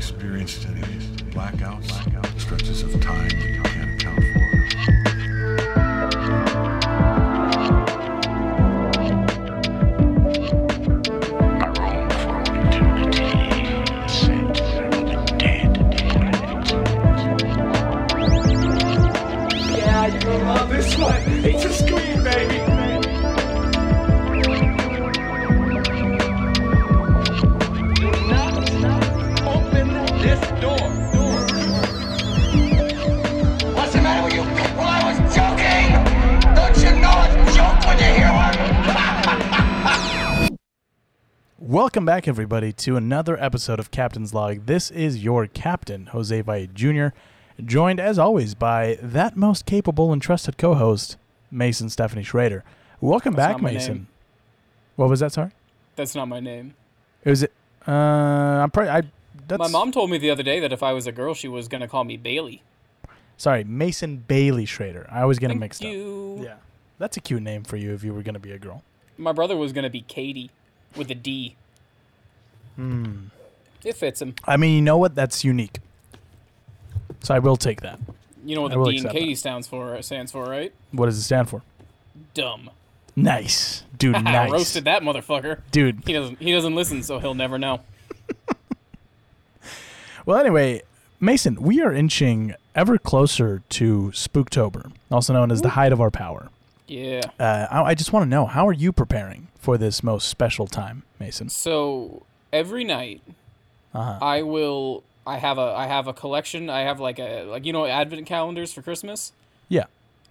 experienced any blackouts, blackouts, stretches of time you can't Welcome back, everybody, to another episode of Captain's Log. This is your captain, Jose Valle Jr., joined as always by that most capable and trusted co host, Mason Stephanie Schrader. Welcome That's back, Mason. name. What was that? Sorry? That's not my name. Is it? Uh, I'm probably. I, that's, My mom told me the other day that if I was a girl, she was gonna call me Bailey. Sorry, Mason Bailey Schrader. I always get them Thank mixed you. up. Yeah. That's a cute name for you if you were going to be a girl. My brother was gonna be Katie with a D. Hmm. It fits him. I mean, you know what? That's unique. So I will take that. You know what I the will D accept Katie stands for? Stands for right? What does it stand for? Dumb. Nice. Dude, nice. I nice. roasted that motherfucker. Dude, He doesn't. He doesn't listen, so he'll never know. Well, anyway, Mason, we are inching ever closer to Spooktober, also known as the height of our power. Yeah. Uh, I, I just want to know how are you preparing for this most special time, Mason? So every night, Uh-huh. I will. I have a. I have a collection. I have like a like you know advent calendars for Christmas. Yeah.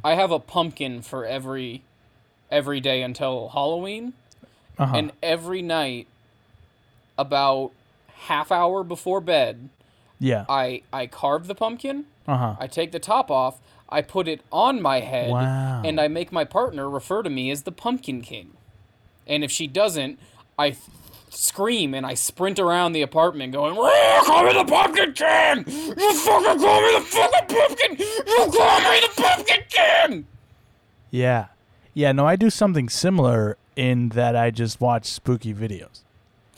I have a pumpkin for every every day until Halloween. Uh-huh. And every night about half hour before bed, yeah. I I carve the pumpkin, Uh-huh. I take the top off, I put it on my head, Wow. and I make my partner refer to me as the pumpkin king. And if she doesn't, I scream and I sprint around the apartment going, "Rah, call me the pumpkin king! You fucking call me the fucking pumpkin! You call me the pumpkin king! Yeah. Yeah, no, I do something similar in that I just watch spooky videos.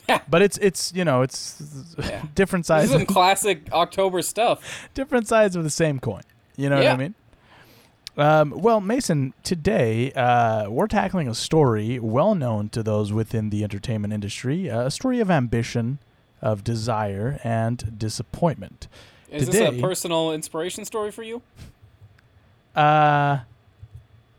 Yeah. but it's it's, you know, it's Yeah. different This sides is some classic October stuff. different sides of the same coin. You know what I Yeah. mean? Um, well, Mason, today uh, we're tackling a story well known to those within the entertainment industry, uh, a story of ambition, of desire, and disappointment. Is Today- this a personal inspiration story for you? Uh,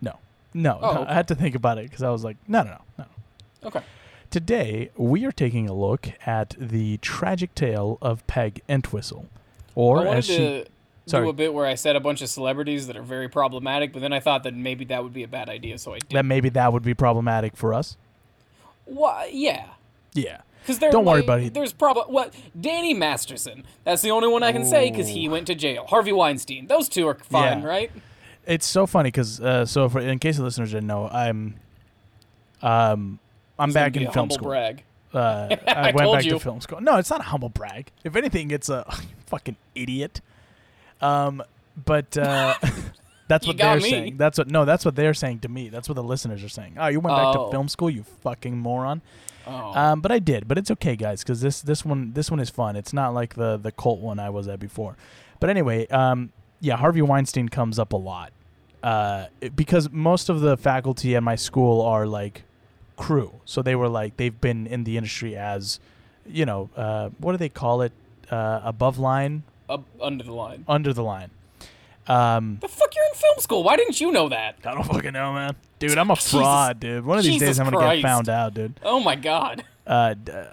no, no, Oh, no, okay. I had to think about it because I was like, no, no, no, no. Okay. Today we are taking a look at the tragic tale of Peg Entwistle, or I wanted as she. to Sorry. do a bit where I said a bunch of celebrities that are very problematic, but then I thought that maybe that would be a bad idea, so I did. that maybe that would be problematic for us. Why? Yeah. Yeah. Because Don't worry, like, buddy. There's probably what Danny Masterson. That's the only one I can say because he went to jail. Harvey Weinstein. Those two are fine, Yeah. right? It's so funny because uh, so for in case the listeners didn't know, I'm um I'm It's back in film school. brag. Uh, I, I went back you. to film school. No, it's not a humble brag. If anything, it's a fucking idiot. Um, but uh, that's what they're me. saying. That's what no, that's what they're saying to me. That's what the listeners are saying. Oh, you went back Oh. to film school, you fucking moron. Oh. Um, but I did. But it's okay, guys, because this this one this one is fun. It's not like the the cult one I was at before. But anyway, um, yeah, Harvey Weinstein comes up a lot uh, it- because most of the faculty at my school are like crew. So they were like they've been in the industry as, you know, uh, what do they call it? Uh, above line, Up under the line. under the line. Um, The fuck, you're in film school. Why didn't you know that? I don't fucking know, man. Dude, I'm a Jesus- fraud, dude. One of these Jesus days I'm gonna Christ. get found out, dude. Oh my god. uh, d- uh,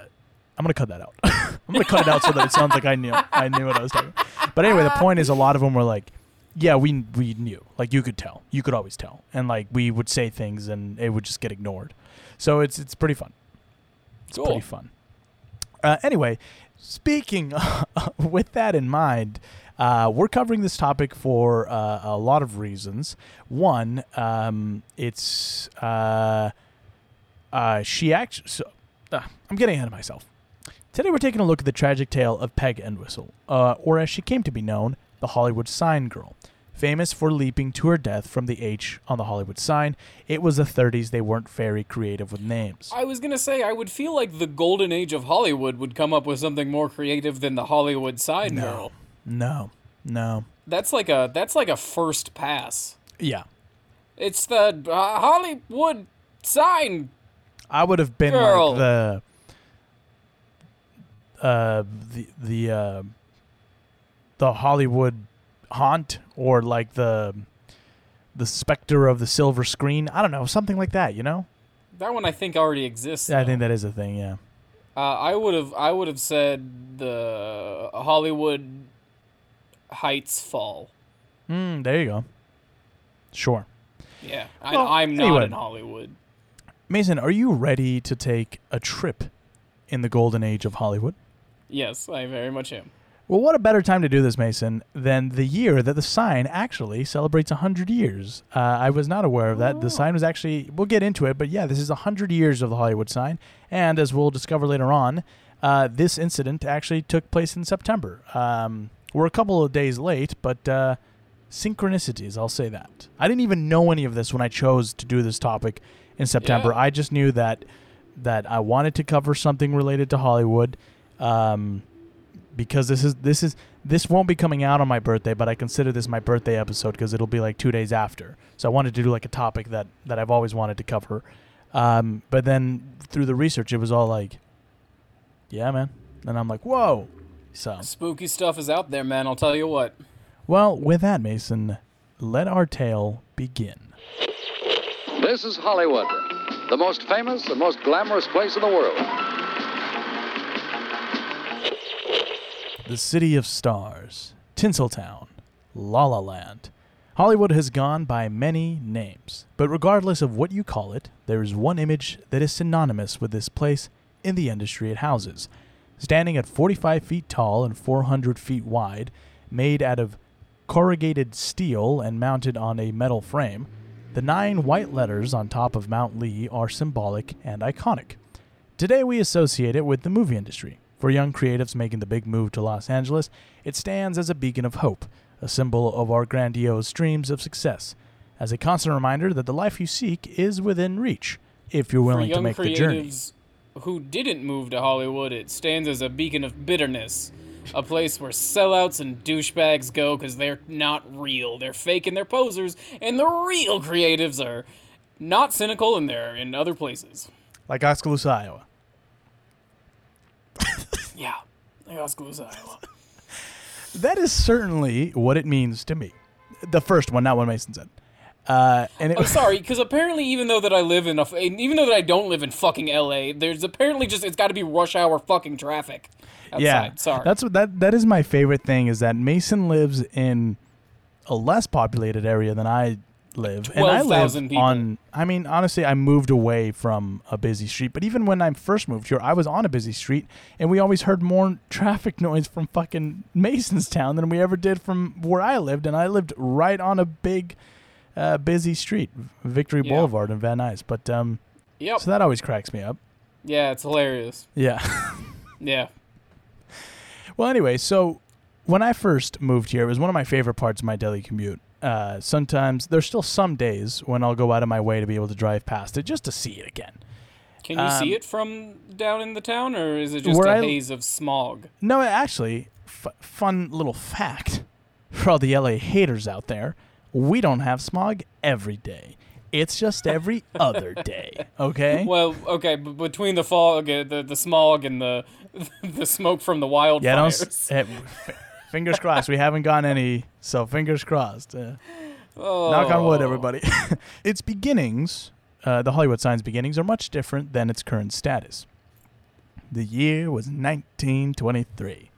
I'm gonna cut that out. I'm gonna cut it out so that it sounds like I knew. I knew what I was talking. About. But anyway, the point is, a lot of them were like, "Yeah, we we knew. Like you could tell. You could always tell." And like we would say things, and it would just get ignored. So it's it's pretty fun. It's Cool. pretty fun. Uh, anyway, speaking with that in mind, uh, we're covering this topic for uh, a lot of reasons. One, um, it's uh, uh, she actually. So, uh, I'm getting ahead of myself. Today we're taking a look at the tragic tale of Peg Entwistle, uh, or as she came to be known, the Hollywood Sign Girl. Famous for leaping to her death from the H on the Hollywood sign. It was the 30s; they weren't very creative with names. I was gonna say I would feel like the golden age of Hollywood would come up with something more creative than the Hollywood side girl. No, no, That's like a that's like a first pass. yeah. It's the uh, Hollywood sign. I would have been Girl. like the uh the the uh the Hollywood haunt or like the the specter of the silver screen. I don't know, something like that, you know? That one I think already exists. Yeah, I think that is a thing, yeah. Uh, I would have I would have said the Hollywood Heights Fall. Mm, there you go. Sure. Yeah, I, Well, I'm not anyway. in Hollywood. Mason, are you ready to take a trip in the golden age of Hollywood? Yes, I very much am. Well, what a better time to do this, Mason, than the year that the sign actually celebrates 100 years. Uh, I was not aware of that. The sign was actually, we'll get into it, but yeah, this is 100 years of the Hollywood sign. And as we'll discover later on, uh, this incident actually took place in September. Um, we're a couple of days late, but uh, synchronicities, I'll say that. I didn't even know any of this when I chose to do this topic in September. Yeah. I just knew that that I wanted to cover something related to Hollywood. Um, because this is this is this won't be coming out on my birthday, but I consider this my birthday episode because it'll be like two days after. So I wanted to do like a topic that that I've always wanted to cover. Um, but then through the research, it was all like, yeah, man. And I'm like, whoa. So Spooky stuff is out there, man. I'll tell you what. well, with that, Mason, let our tale begin. This is Hollywood, the most famous and most glamorous place in the world. The City of Stars, Tinseltown, La La Land. Hollywood has gone by many names, but regardless of what you call it, there is one image that is synonymous with this place in the industry it houses. Standing at 45 feet tall and 400 feet wide, made out of corrugated steel and mounted on a metal frame, the nine white letters on top of Mount Lee are symbolic and iconic. Today, we associate it with the movie industry. For young creatives making the big move to Los Angeles, it stands as a beacon of hope, a symbol of our grandiose dreams of success, as a constant reminder that the life you seek is within reach if you're willing to make the journey. creatives who didn't move to Hollywood, it stands as a beacon of bitterness. A place where sellouts and douchebags go because they're not real. They're fake and they're posers, and the real creatives are not cynical and they're in other places. Like Oskaloosa, Iowa. Yeah, like Oskaloosa, Iowa. That is certainly what it means to me. The first one, not what Mason said. Uh, and it, I'm sorry, because apparently, even though that I live in a, even though that I don't live in fucking L.A., there's apparently just it's got to be rush hour fucking traffic. Outside. yeah, sorry. That's what that that is my favorite thing is that Mason lives in a less populated area than I live, and I live people. on. I mean, honestly, I moved away from a busy street, but even when I first moved here, I was on a busy street, and we always heard more traffic noise from fucking Mason's town than we ever did from where I lived, and I lived right on a big, uh, busy street, Victory Yeah. Boulevard in Van Nuys. But um, yep. so that always cracks me up. yeah, it's hilarious. Yeah. Yeah. Well, anyway, so when I first moved here, it was one of my favorite parts of my daily commute. Uh, sometimes there's still some days when I'll go out of my way to be able to drive past it just to see it again. Can you see Um, it from down in the town, or is it just a I- haze of smog? No, actually, f- fun little fact for all the LA haters out there: we don't have smog every day. It's just every other day. Okay. Well, okay, but between the fog, the the smog, and the the smoke from the wildfires. yeah. Don't. s- f- fingers crossed. We haven't gotten any, so fingers crossed. Uh, Knock on wood, Oh. everybody. its beginnings, uh, the Hollywood sign's beginnings, are much different than its current status. The year was 1923.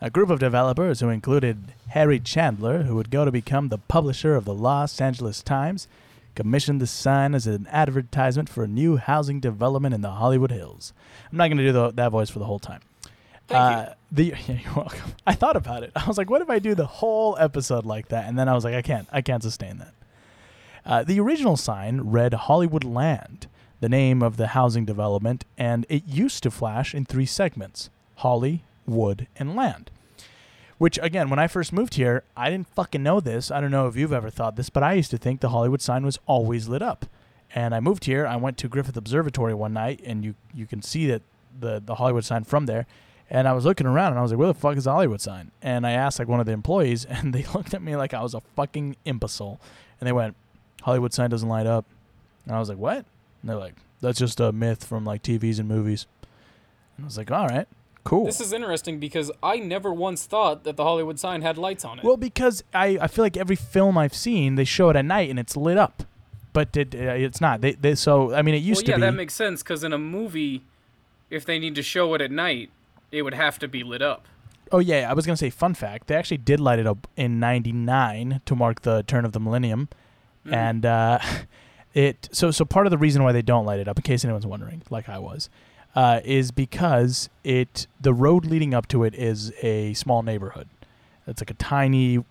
A group of developers who included Harry Chandler, who would go to become the publisher of the Los Angeles Times, commissioned the sign as an advertisement for a new housing development in the Hollywood Hills. I'm not going to do the, that voice for the whole time. You. The yeah, you're welcome. I thought about it. I was like, what if I do the whole episode like that? And then I was like, I can't. I can't sustain that. Uh, the original sign read Hollywood Land, the name of the housing development, and it used to flash in three segments: Holly, Wood, and Land. Which again, when I first moved here, I didn't fucking know this. I don't know if you've ever thought this, but I used to think the Hollywood sign was always lit up. And I moved here. I went to Griffith Observatory one night, and you you can see that the the Hollywood sign from there. And I was looking around, and I was like, "Where the fuck is the Hollywood sign?" And I asked like one of the employees, and they looked at me like I was a fucking imbecile. And they went, "Hollywood sign doesn't light up." And I was like, "What?" And they're like, "That's just a myth from like TVs and movies." And I was like, "All right, cool." This is interesting because I never once thought that the Hollywood sign had lights on it. Well, because I, I feel like every film I've seen, they show it at night and it's lit up, but it, uh, it's not. They, they so I mean, it used well, yeah, to be. Yeah, that makes sense because in a movie, if they need to show it at night, it would have to be lit up. oh yeah, I was gonna say fun fact. They actually did light it up in '99 to mark the turn of the millennium, Mm. and uh, it so so part of the reason why they don't light it up, in case anyone's wondering, like I was, uh, is because it the road leading up to it is a small neighborhood. It's like a tiny,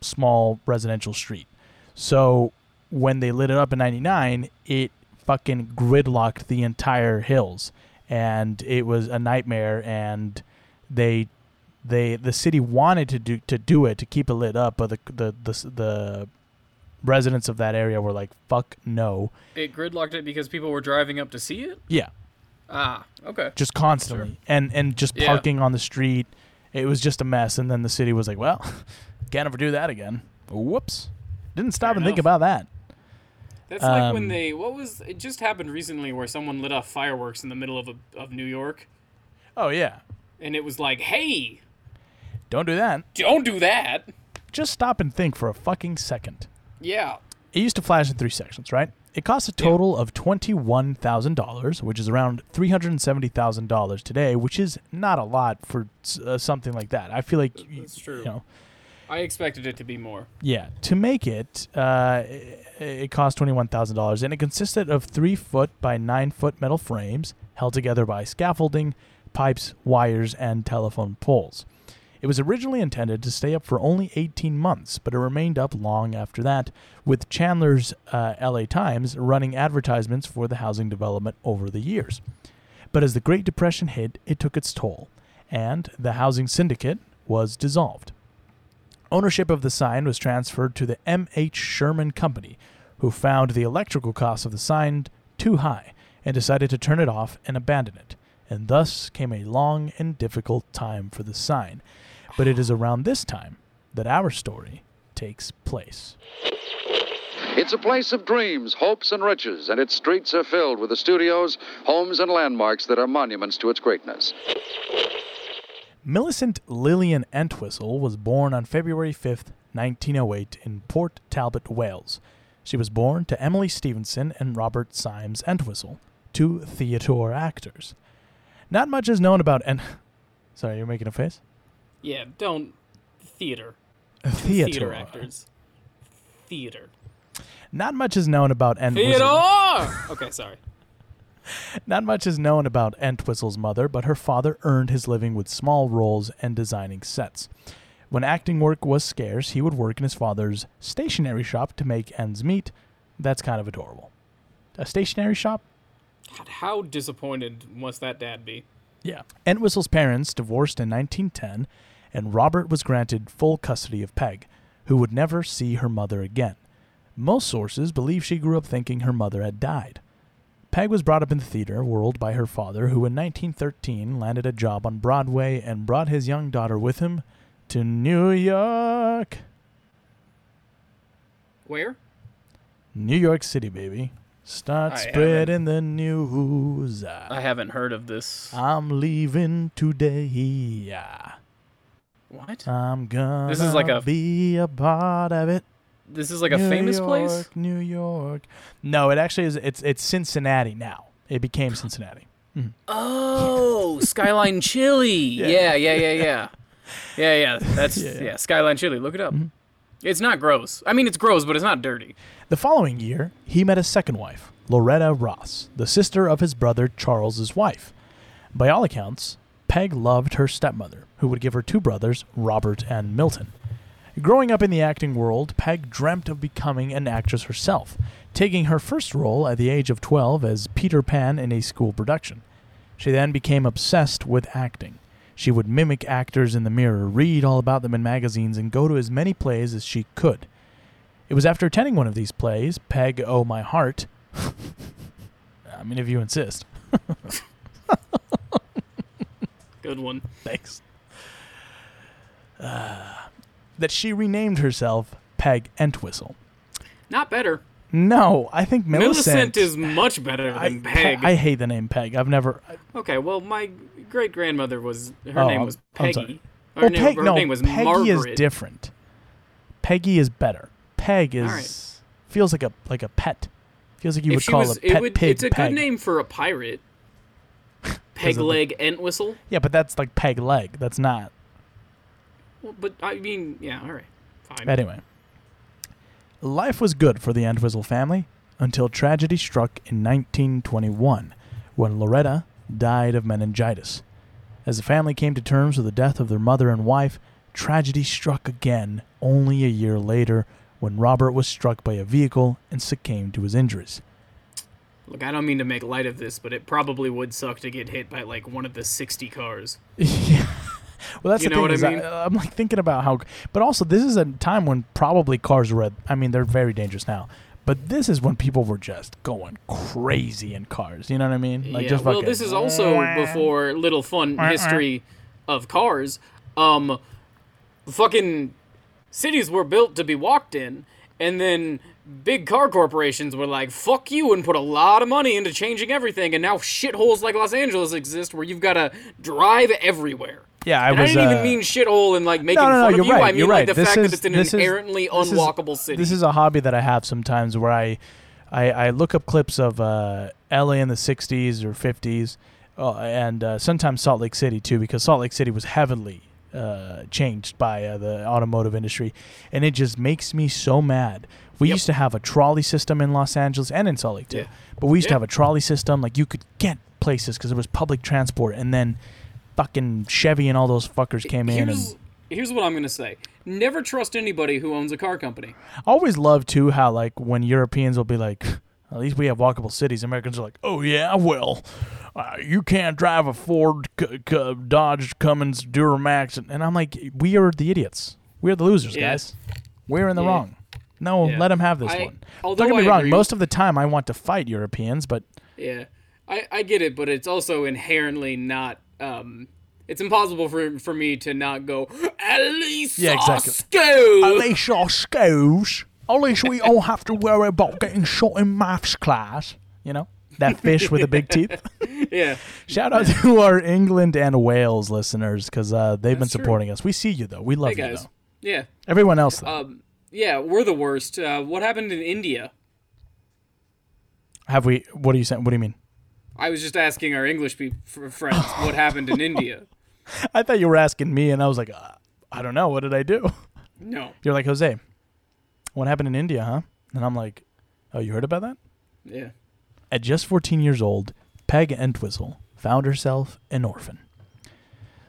small residential street. So when they lit it up in '99, it fucking gridlocked the entire hills, and it was a nightmare. And they, they, the city wanted to do to do it to keep it lit up, but the the the, the residents of that area were like, "Fuck no." It gridlocked it because people were driving up to see it. Yeah, Ah, okay. just constantly and and just Yeah. parking on the street. It was just a mess. And then the city was like, "Well, can't ever do that again." Whoops. Didn't stop Fair and think about that. That's like when Um, they what was it just happened recently where someone lit off fireworks in the middle of a, of New York, Oh yeah, and it was like, hey, don't do that. don't do that. Just stop and think for a fucking second. Yeah. It used to flash in three sections, right? It costs a total of twenty-one thousand dollars, which is around three hundred and seventy thousand dollars today, which is not a lot for uh, something like that. I feel like y- That's true. You know, I expected it to be more. yeah. To make it, uh, it, cost twenty-one thousand dollars, and it consisted of three-foot by nine-foot metal frames held together by scaffolding, pipes, wires, and telephone poles. It was originally intended to stay up for only 18 months, but it remained up long after that, with Chandler's uh, LA Times running advertisements for the housing development over the years. But as the Great Depression hit, it took its toll, and the housing syndicate was dissolved. Ownership of the sign was transferred to the M.H. Sherman Company, who found the electrical costs of the sign too high and decided to turn it off and abandon it. And thus came a long and difficult time for the sign. But it is around this time that our story takes place. It's a place of dreams, hopes, and riches, and its streets are filled with the studios, homes, and landmarks that are monuments to its greatness. Millicent Lillian Entwistle was born on February 5th, 1908, in Port Talbot, Wales. She was born to Emily Stevenson and Robert Symes Entwistle, two theatre actors. Not much is known about En. Sorry, you're making a face. Yeah, don't theater. Theatre. Theater actors. Theater. Not much is known about Entwistle. Theater. okay, sorry. Not much is known about Entwistle's mother, but her father earned his living with small roles and designing sets. When acting work was scarce, he would work in his father's stationery shop to make ends meet. That's kind of adorable. A stationery shop? God, how disappointed must that dad be? Yeah. Entwistle's parents divorced in 1910, and Robert was granted full custody of Peg, who would never see her mother again. Most sources believe she grew up thinking her mother had died. Peg was brought up in the theater world by her father, who in 1913 landed a job on Broadway and brought his young daughter with him to New York. Where? New York City, baby. Start I spreading the news. I haven't heard of this. I'm leaving today. Yeah. What? I'm gonna This is like a- be a part of it. This is like a New famous York, place? New York. No, it actually is. It's it's Cincinnati now. It became Cincinnati. Mm. Oh, Skyline Chili. Yeah, yeah, yeah, yeah. Yeah, yeah. That's Yeah, yeah, yeah. Skyline Chili. Look it up. Mm-hmm. It's not gross. I mean, it's gross, but it's not dirty. The following year, he met his second wife, Loretta Ross, the sister of his brother Charles's wife. By all accounts, Peg loved her stepmother, who would give her two brothers, Robert and Milton. Growing up in the acting world, Peg dreamt of becoming an actress herself, taking her first role at the age of 12 as Peter Pan in a school production. She then became obsessed with acting. She would mimic actors in the mirror, read all about them in magazines, and go to as many plays as she could. It was after attending one of these plays, Peg Oh My Heart. I mean, if you insist. Good one. Thanks. Uh, that she renamed herself Peg Entwistle. Not better. No, I think Millicent, Millicent is much better I, than Peg. I hate the name Peg. I've never. okay, well, my great grandmother was her Oh, name was Peggy. Her, Well, name, Peg, her no, name was Peggy Margaret. is different. Peggy is better. Peg is right. feels like a like a pet. Feels like you If would call was, a pet it would, pig it's a Peg. good name for a pirate. Peg leg Entwistle. Yeah, but that's like peg leg. That's not. Well, but I mean, yeah, all right, fine. Anyway, life was good for the Entwistle family until tragedy struck in 1921 when Loretta died of meningitis. As the family came to terms with the death of their mother and wife, tragedy struck again only a year later when Robert was struck by a vehicle and succumbed to his injuries. Look, I don't mean to make light of this, but it probably would suck to get hit by like one of the sixty cars. yeah. Well, that's You the thing. I mean? I, am like thinking about how, but also this is a time when probably cars were. I mean, they're very dangerous now, but this is when people were just going crazy in cars. You know what I mean? Like yeah, just well, this is also before little fun history of cars. Um, fucking cities were built to be walked in, and then big car corporations were like, "Fuck you," and put a lot of money into changing everything, and now shitholes like Los Angeles exist where you've got to drive everywhere. Yeah, I And I, didn't uh, even mean shithole and like making no, no, no, fun of you. right. I mean you're like right. the this fact is, that it's an inherently is- unwalkable city. This is a hobby that I have sometimes where I, I, I look up clips of uh, L.A. in the '60s or '50s, uh, and uh, sometimes Salt Lake City too, because Salt Lake City was heavily uh, changed by uh, the automotive industry, and it just makes me so mad. We Yep. used to have a trolley system in Los Angeles and in Salt Lake too, Yeah. but we used to have a trolley system. Like you could get places because it was public transport, and then fucking Chevy and all those fuckers came in. Here's, And here's what I'm gonna say: Never trust anybody who owns a car company. I always love too how like when Europeans will be like, at least we have walkable cities. Americans are like, oh yeah, well, uh, you can't drive a Ford, C- C- Dodge, Cummins, Duramax, and, and I'm like, we are the idiots. We're the losers, Yeah. guys. We're in the Yeah. wrong. No, Yeah. let them have this I- one. although Don't get me I wrong. agree Most of the time, I want to fight Europeans, but Yeah, I, I get it, but it's also inherently not. Um, it's impossible for for me to not go. At least Yeah, exactly. School. least our schools, at least we don't have to worry about getting shot in maths class. You know that fish with the big teeth. yeah, Shout out to our England and Wales listeners because uh, they've been That's true. supporting us. We see you though. We love hey you though. Yeah, Everyone else though. um, yeah, we're the worst. Uh, what happened in India? Have we? What are you saying? What do you mean? I was just asking our English friends what happened in India. I thought you were asking me, and I was like, uh, I don't know. What did I do? No. You're like Jose. What happened in India, huh? And I'm like, Oh, you heard about that? Yeah. At just 14 years old, Peg Entwistle found herself an orphan.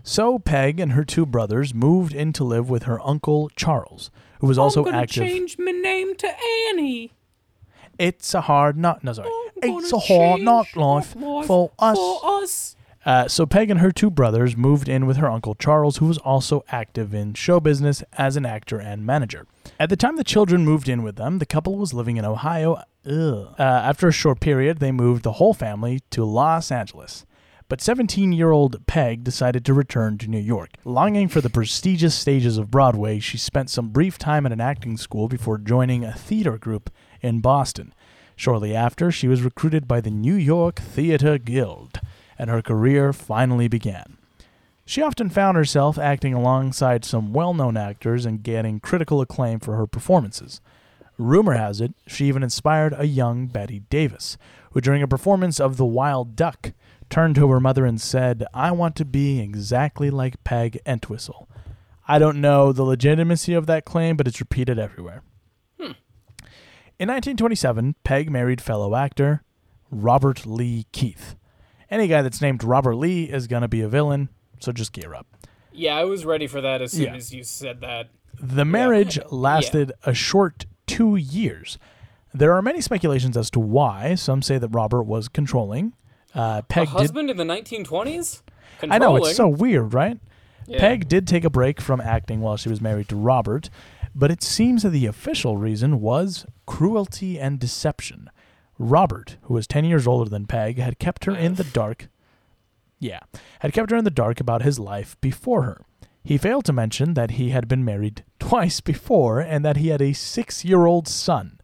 So Peg and her two brothers moved in to live with her uncle Charles, who was also I'm gonna active. change my name to Annie. It's a hard knock. No, sorry. It's a hard knock life life for us. For us. Uh, so Peg and her two brothers moved in with her uncle Charles, who was also active in show business as an actor and manager. At the time the children moved in with them, the couple was living in Ohio. Uh, after a short period, they moved the whole family to Los Angeles. But 17 year old Peg decided to return to New York. Longing for the prestigious stages of Broadway, she spent some brief time at an acting school before joining a theater group in Boston. Shortly after, she was recruited by the New York Theater Guild, and her career finally began. She often found herself acting alongside some well known actors and getting critical acclaim for her performances. Rumor has it, she even inspired a young Bette Davis, who, during a performance of The Wild Duck, turned to her mother and said, I want to be exactly like Peg Entwistle. I don't know the legitimacy of that claim, but it's repeated everywhere. In 1927, Peg married fellow actor Robert Lee Keith. Any guy that's named Robert Lee is going to be a villain, so just gear up. Yeah, I was ready for that as soon Yeah. as you said that. The marriage lasted a short two years. There are many speculations as to why. Some say that Robert was controlling. Uh, A Peg did. husband in the 1920s? I know it's so weird, right? Yeah. Peg did take a break from acting while she was married to Robert, but it seems that the official reason was cruelty and deception. Robert, who was 10 years older than Peg, had kept her in the dark. Yeah, had kept her in the dark about his life before her. He failed to mention that he had been married twice before and that he had a six year old son.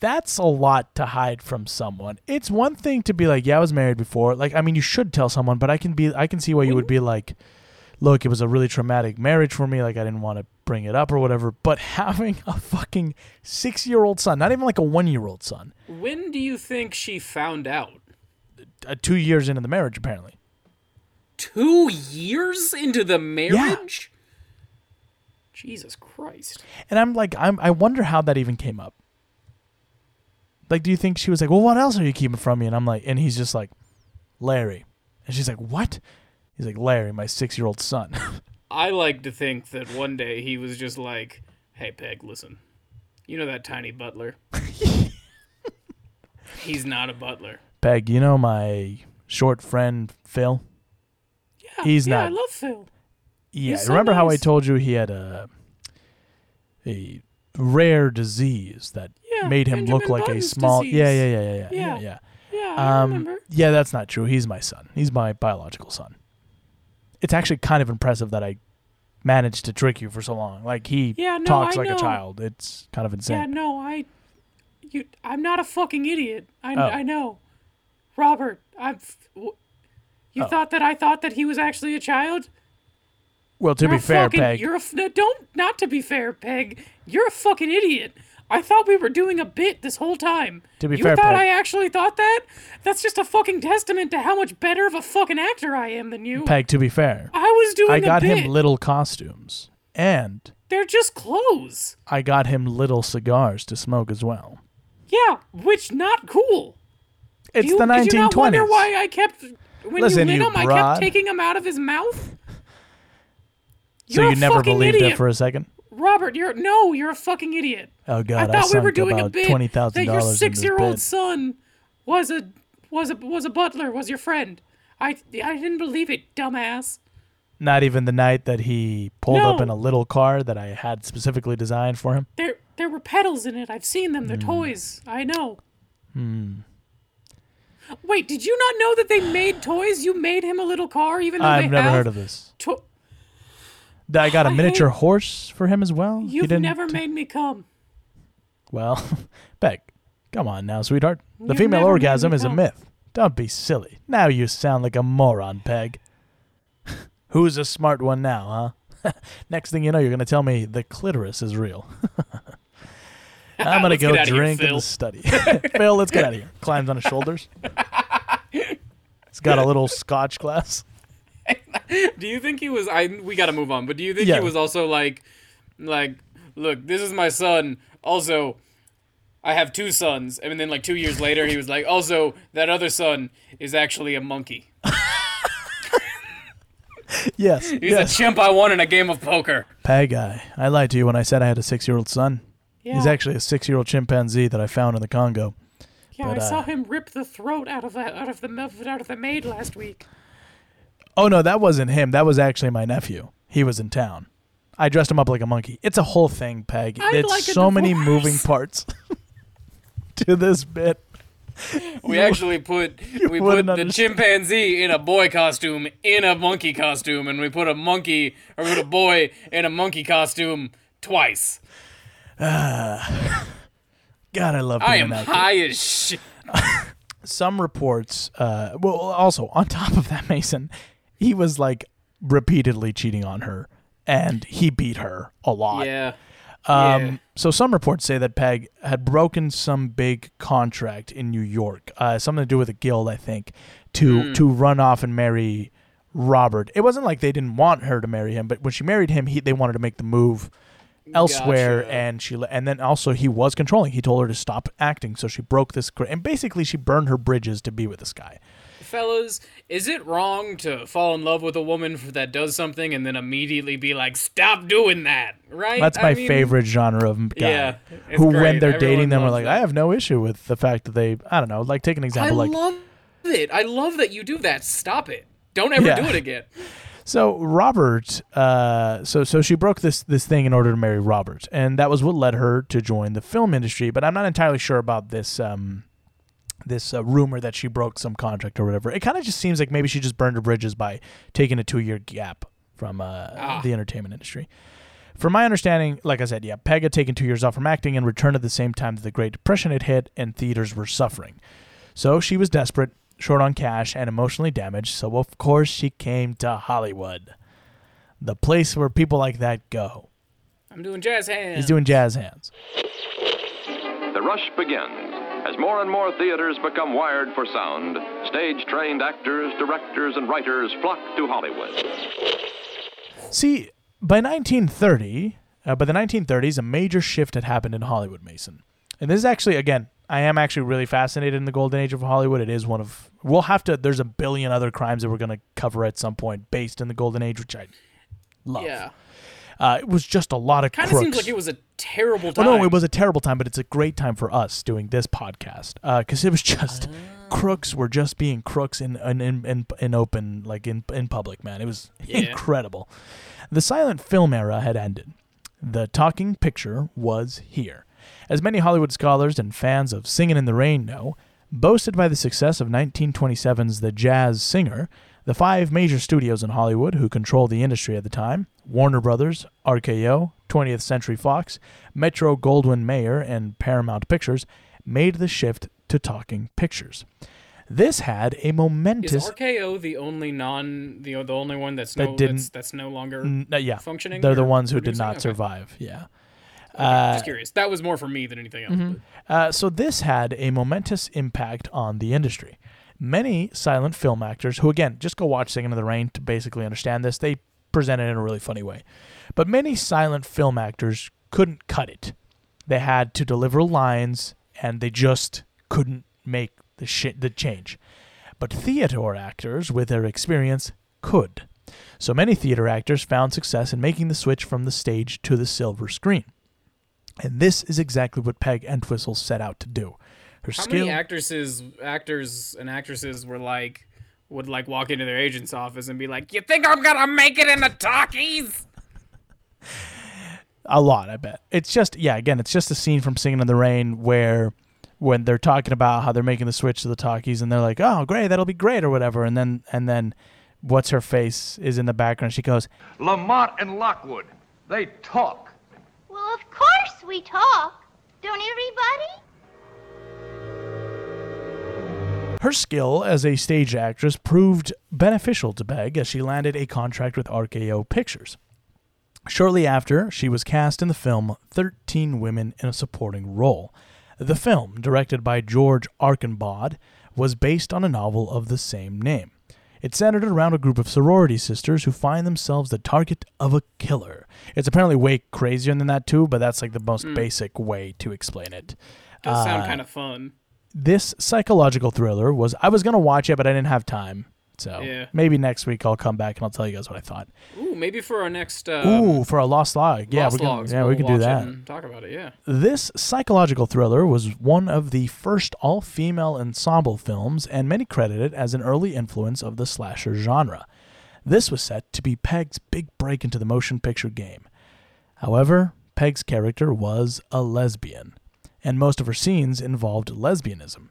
That's a lot to hide from someone. It's one thing to be like, yeah, I was married before. Like, I mean, you should tell someone, but I can be, I can see why you would be like, look, it was a really traumatic marriage for me. Like, I didn't want to bring it up or whatever. But having a fucking six year old son, not even like a one year old son, When do you think she found out? uh, two years into the marriage, apparently. Two years into the marriage? Yeah. Jesus Christ. And I'm like, I'm, I wonder how that even came up. Like, do you think she was like, well, what else are you keeping from me? And I'm like, and he's just like, Larry. And she's like, what? He's like, Larry, my six year old son. I like to think that one day he was just like, hey, Peg, listen. You know that tiny butler? He's not a butler. Peg, you know my short friend, Phil? Yeah, He's yeah, not- I love Phil. Yeah, He's so remember how I told you he had a a rare disease that Yeah, made him look like Button's a small disease. yeah, yeah, yeah, yeah, yeah, Yeah. yeah, yeah. I Um, remember. yeah, that's not true. He's my son. He's my biological son. It's actually kind of impressive that I managed to trick you for so long. Like he Yeah, no, talks I like know. a child. It's kind of insane. Yeah, no, I, you, I'm not a fucking idiot. I, Oh. I know, Robert. I've, you Oh. thought that I thought that he was actually a child. well, to You're be a fair, fucking, Peg, you're a no, don't not to be fair, Peg. You're a fucking idiot. I thought we were doing a bit this whole time. To be you fair, thought Peg- I actually thought that? That's just a fucking testament to how much better of a fucking actor I am than you. Peg, to be fair, I was doing I got him little costumes and They're just clothes. I got him little cigars to smoke as well. Yeah, which not cool. It's you, the Did you not wonder why I kept when Listen, you lit you him? I kept taking him out of his mouth. so You're you never believed idiot. it for a second? Robert, you're no, you're a fucking idiot. Oh God, I thought we were doing a bit twenty thousand that your in this six-year-old son was a was a was a butler, was your friend. I I didn't believe it, dumbass. Not even the night that he pulled up in a little car that I had specifically designed for him. There there were pedals in it. I've seen them. They're toys. I know. Hmm. Wait, did you not know that they made toys? You made him a little car, even though I've they never have heard of this. to- I got a I miniature hate- horse for him as well. You You've didn't- never made me come. Well, Beck, come on now, sweetheart. The You've female never made orgasm me is a come. myth. Don't be silly. Now you sound like a moron, Peg. Who's a smart one now, huh? Next thing you know, you're going to tell me the clitoris is real. I'm going to Let's go outta here, drink Phil. the study. Phil, let's get out of here. Climbs on his shoulders. He's got a little scotch glass. Do you think he was? I we got to move on. But do you think Yeah. he was also like, like, look, this is my son. Also, I have two sons. And then like two years later, he was like, also that other son is actually a monkey. Yes. He's yes. a chimp I won in a game of poker. Peg, I, I lied to you when I said I had a six year old son. Yeah, He's actually a six year old chimpanzee that I found in the Congo. yeah. but, I saw uh, him rip the throat out of that out of the out of the maid last week. Oh no, that wasn't him. That was actually my nephew. He was in town. I dressed him up like a monkey. It's a whole thing, Peg. I'd it's like a so many divorce. moving parts to this bit. We actually put we put wouldn't the understand. chimpanzee in a boy costume in a monkey costume, and we put a monkey or we put a boy in a monkey costume twice. God, I love being I an am actor. high as shit. Some reports, uh, well, also on top of that, Mason, he was like repeatedly cheating on her, and he beat her a lot. Yeah. Um, Yeah. So some reports say that Peg had broken some big contract in New York, uh, something to do with a guild, I think, to Hmm. to run off and marry Robert. It wasn't like they didn't want her to marry him, but when she married him, he they wanted to make the move elsewhere, Gotcha. and she and then also he was controlling. He told her to stop acting, so she broke this, and basically she burned her bridges to be with this guy. Fellas, is it wrong to fall in love with a woman that does something and then immediately be like, "Stop doing that"? Right? That's I my mean, favorite genre of guy. Yeah, who when they're Everyone dating them are like, that. I have no issue with the fact that they, I don't know, like take an I example, like love it. I love that you do that. Stop it. Don't ever Yeah. do it again. So Robert, uh, so so she broke this this thing in order to marry Robert, and that was what led her to join the film industry. But I'm not entirely sure about this um, this uh, rumor that she broke some contract or whatever. It kind of just seems like maybe she just burned her bridges by taking a two year gap from uh, Ah. the entertainment industry. From my understanding, like I said, yeah, Peg had taken two years off from acting and returned at the same time that the Great Depression had hit and theaters were suffering. So she was desperate, short on cash, and emotionally damaged, so of course she came to Hollywood. The place where people like that go. I'm doing jazz hands. He's doing jazz hands. The rush begins. As more and more theaters become wired for sound, stage trained actors, directors, and writers flock to Hollywood. See, by 1930, uh, by the 1930s, a major shift had happened in Hollywood, Mason. And this is actually, again, I am actually really fascinated in the golden age of Hollywood. It is one of, we'll have to, there's a billion other crimes that we're going to cover at some point based in the golden age, which I love. Yeah. Uh, it was just a lot of Kind of seems like it was a terrible Well, time. no, it was a terrible time, but it's a great time for us doing this podcast because it was just crooks were just being crooks in in, in, in, in open like in in public. Man, it was Yeah. incredible. The silent film era had ended. The talking picture was here. As many Hollywood scholars and fans of Singin' in the Rain know, boasted by the success of 1927's The Jazz Singer, the five major studios in Hollywood who controlled the industry at the time Warner Brothers, RKO, 20th Century Fox, Metro Goldwyn Mayer, and Paramount Pictures made the shift to talking pictures. This had a momentous. Is. RKO the only non the the only one that's That no didn't- that's, that's no longer N- uh, yeah, functioning? they're the ones who did not Okay. survive. Yeah. just curious. That was more for me than anything else. Mm-hmm. Uh, so this had a momentous impact on the industry. Many silent film actors, who again, just go watch Singing in the Rain to basically understand this, they present it in a really funny way. But many silent film actors couldn't cut it. They had to deliver lines, and they just couldn't make the shit the change. But theater actors, with their experience, could. So many theater actors found success in making the switch from the stage to the silver screen. And this is exactly what Peg Entwistle set out to do. Her How skill. many actresses, actors, and actresses were like would like walk into their agent's office and be like, "You think I'm gonna make it in the talkies?" a lot, I bet. It's just yeah, again, it's just a scene from Singing in the Rain where when they're talking about how they're making the switch to the talkies and they're like, "Oh, great, that'll be great" or whatever, and then and then what's her face is in the background. She goes, Lamont and Lockwood, they talk. Well, of course we talk. Don't everybody? Her skill as a stage actress proved beneficial to Peg as she landed a contract with RKO Pictures. Shortly after, she was cast in the film 13 Women in a Supporting Role. The film, directed by George Archainbaud, was based on a novel of the same name. It centered around a group of sorority sisters who find themselves the target of a killer. It's apparently way crazier than that, too, but that's like the most basic way to explain it. Does sound Uh, kind of fun. This psychological thriller was I was gonna watch it, but I didn't have time. So Yeah. maybe next week I'll come back and I'll tell you guys what I thought. Ooh, maybe for our next uh, Ooh, for a lost log, yeah, Lost we can, Logs, yeah, we'll we can do that. and talk about it. Yeah. This psychological thriller was one of the first all-female ensemble films, and many credit it as an early influence of the slasher genre. This was set to be Peg's big break into the motion picture game. However, Peg's character was a lesbian, and most of her scenes involved lesbianism.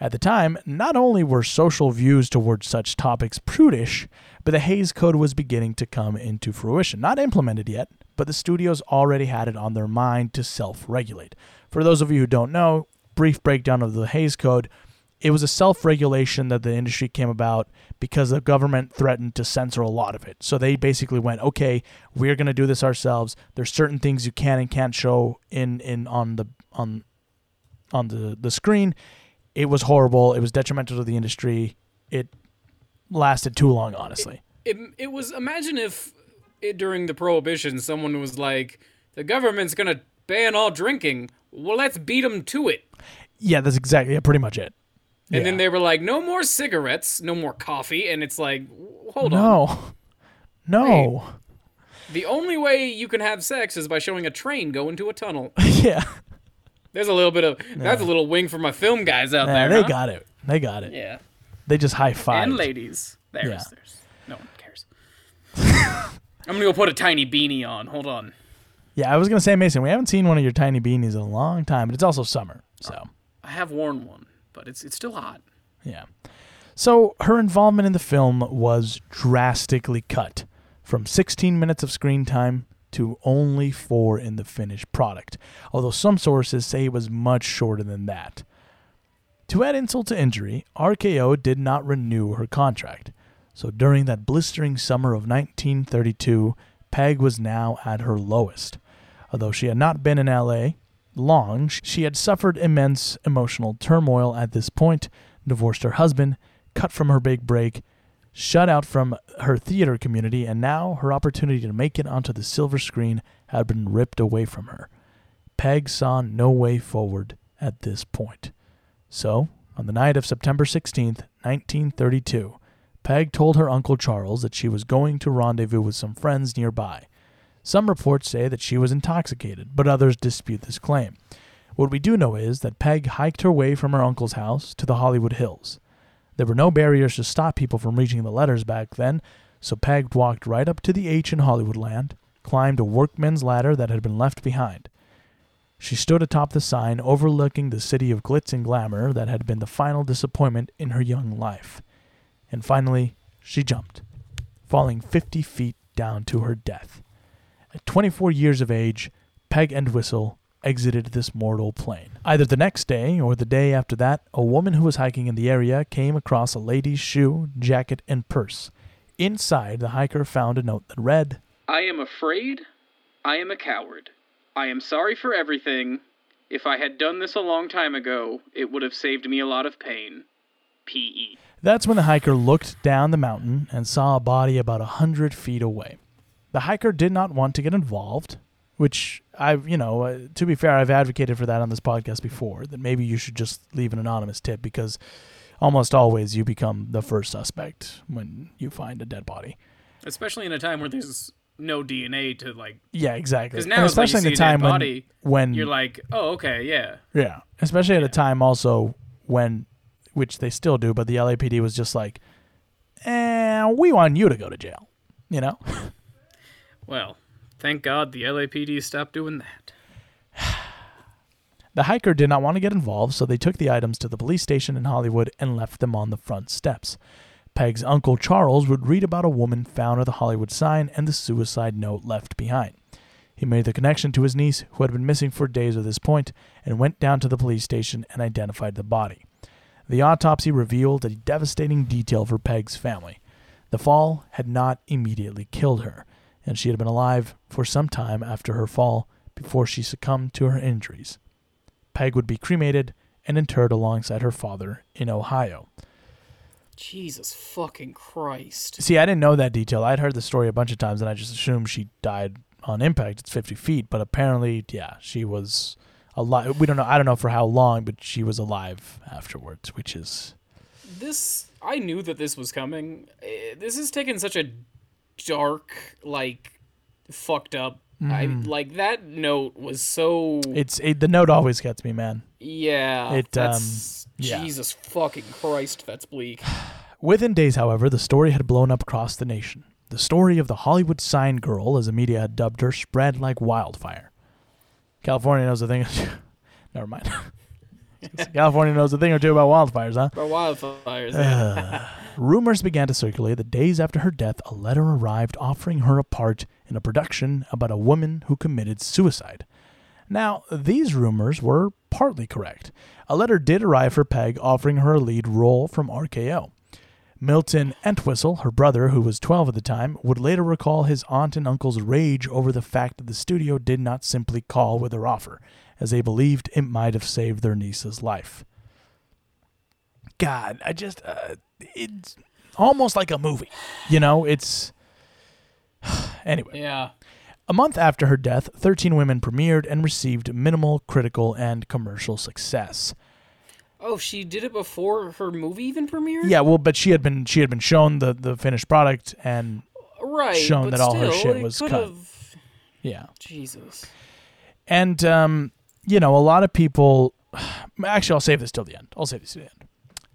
At the time, not only were social views towards such topics prudish, but the Hays Code was beginning to come into fruition. Not implemented yet, but the studios already had it on their mind to self regulate. For those of you who don't know, brief breakdown of the Hays Code it was a self regulation that the industry came about because the government threatened to censor a lot of it. So they basically went, okay, we're going to do this ourselves. There's certain things you can and can't show in, in on the on on the, the screen. It was horrible. It was detrimental to the industry. It lasted too long, honestly. It it was imagine if it, during the prohibition someone was like the government's gonna ban all drinking. Well, let's beat them to it. Yeah, that's exactly yeah, pretty much it. And then they were like, no more cigarettes, no more coffee, and it's like, hold on. no, no, The only way you can have sex is by showing a train go into a tunnel. yeah, There's a little bit of that's a little wing for my film guys out Yeah, there. they huh? got it. They got it. Yeah. They just high five. And ladies. There's Yeah. there's No one cares. I'm gonna go put a tiny beanie on. Hold on. Yeah, I was gonna say, Mason, we haven't seen one of your tiny beanies in a long time, but it's also summer, uh, so I have worn one, but it's it's still hot. yeah. So her involvement in the film was drastically cut from 16 minutes of screen time to only four in the finished product, although some sources say it was much shorter than that. To add insult to injury, RKO did not renew her contract. So during that blistering summer of 1932, Peg was now at her lowest. Although she had not been in LA long, she had suffered immense emotional turmoil at this point, divorced her husband, cut from her big break, shut out from her theater community, and now her opportunity to make it onto the silver screen had been ripped away from her. Peg saw no way forward at this point. So, on the night of September 16th, 1932, Peg told her Uncle Charles that she was going to rendezvous with some friends nearby. Some reports say that she was intoxicated, but others dispute this claim. What we do know is that Peg hiked her way from her uncle's house to the Hollywood Hills. There were no barriers to stop people from reaching the letters back then, so Peg walked right up to the H in Hollywoodland, climbed a workman's ladder that had been left behind. She stood atop the sign overlooking the city of glitz and glamour that had been the final disappointment in her young life. And finally, she jumped, falling 50 feet down to her death. At 24 years of age, Peg Entwistle exited this mortal plane. Either the next day or the day after that, a woman who was hiking in the area came across a lady's shoe, jacket, and purse. Inside, the hiker found a note that read, I am afraid. I am a coward. I am sorry for everything. If I had done this a long time ago, it would have saved me a lot of pain. P.E. That's when the hiker looked down the mountain and saw a body about a hundred feet away. The hiker did not want to get involved, which I've, you know, uh, to be fair, I've advocated for that on this podcast before. That maybe you should just leave an anonymous tip because almost always you become the first suspect when you find a dead body. Especially in a time where there's no DNA to like. Yeah, exactly. Because And now, especially especially in the time dead when- body, when- you're like, oh, okay, yeah. Yeah, especially at a time also when, which they still do, but the LAPD was just like, "Eh, we want you to go to jail," you know. Well, thank God the LAPD stopped doing that. The hiker did not want to get involved, so they took the items to the police station in Hollywood and left them on the front steps. Peg's uncle Charles would read about a woman found at the Hollywood sign and the suicide note left behind. He made the connection to his niece, who had been missing for days at this point, and went down to the police station and identified the body. The autopsy revealed a devastating detail for Peg's family. The fall had not immediately killed her, and she had been alive for some time after her fall before she succumbed to her injuries. Peg would be cremated and interred alongside her father in Ohio. Jesus fucking Christ. See, I didn't know that detail. I'd heard the story a bunch of times and I just assumed she died on impact. It's 50 feet, but apparently, yeah, she was alive. We don't know. I don't know for how long, but she was alive afterwards, which is. This I knew that this was coming. Eh, This has taken such a dark, like, fucked up. I Mhm. like that note was so. It's it, the note always gets me, man. yeah. it, um, yeah. Jesus fucking Christ. That's bleak. Within days, however, the story had blown up across the nation. The story of the Hollywood sign girl, as the media had dubbed her, spread like wildfire. California knows the thing. Never mind. California knows a thing or two about wildfires, huh? For wildfires. Uh, rumors began to circulate that days after her death, a letter arrived offering her a part in a production about a woman who committed suicide. Now, these rumors were partly correct. A letter did arrive for Peg offering her a lead role from RKO. Milton Entwistle, her brother, who was 12 at the time, would later recall his aunt and uncle's rage over the fact that the studio did not simply call with their offer, as they believed it might have saved their niece's life. God, I just uh, it's almost like a movie. You know, it's anyway. Yeah. A month after her death, 13 women premiered and received minimal critical and commercial success. Oh, she did it before her movie even premiered. Yeah, well, but she had been she had been shown the the finished product and Right. shown that all her shit was cut. Yeah. Jesus. And um, you know, a lot of people actually I'll save this till the end. I'll save this till the end.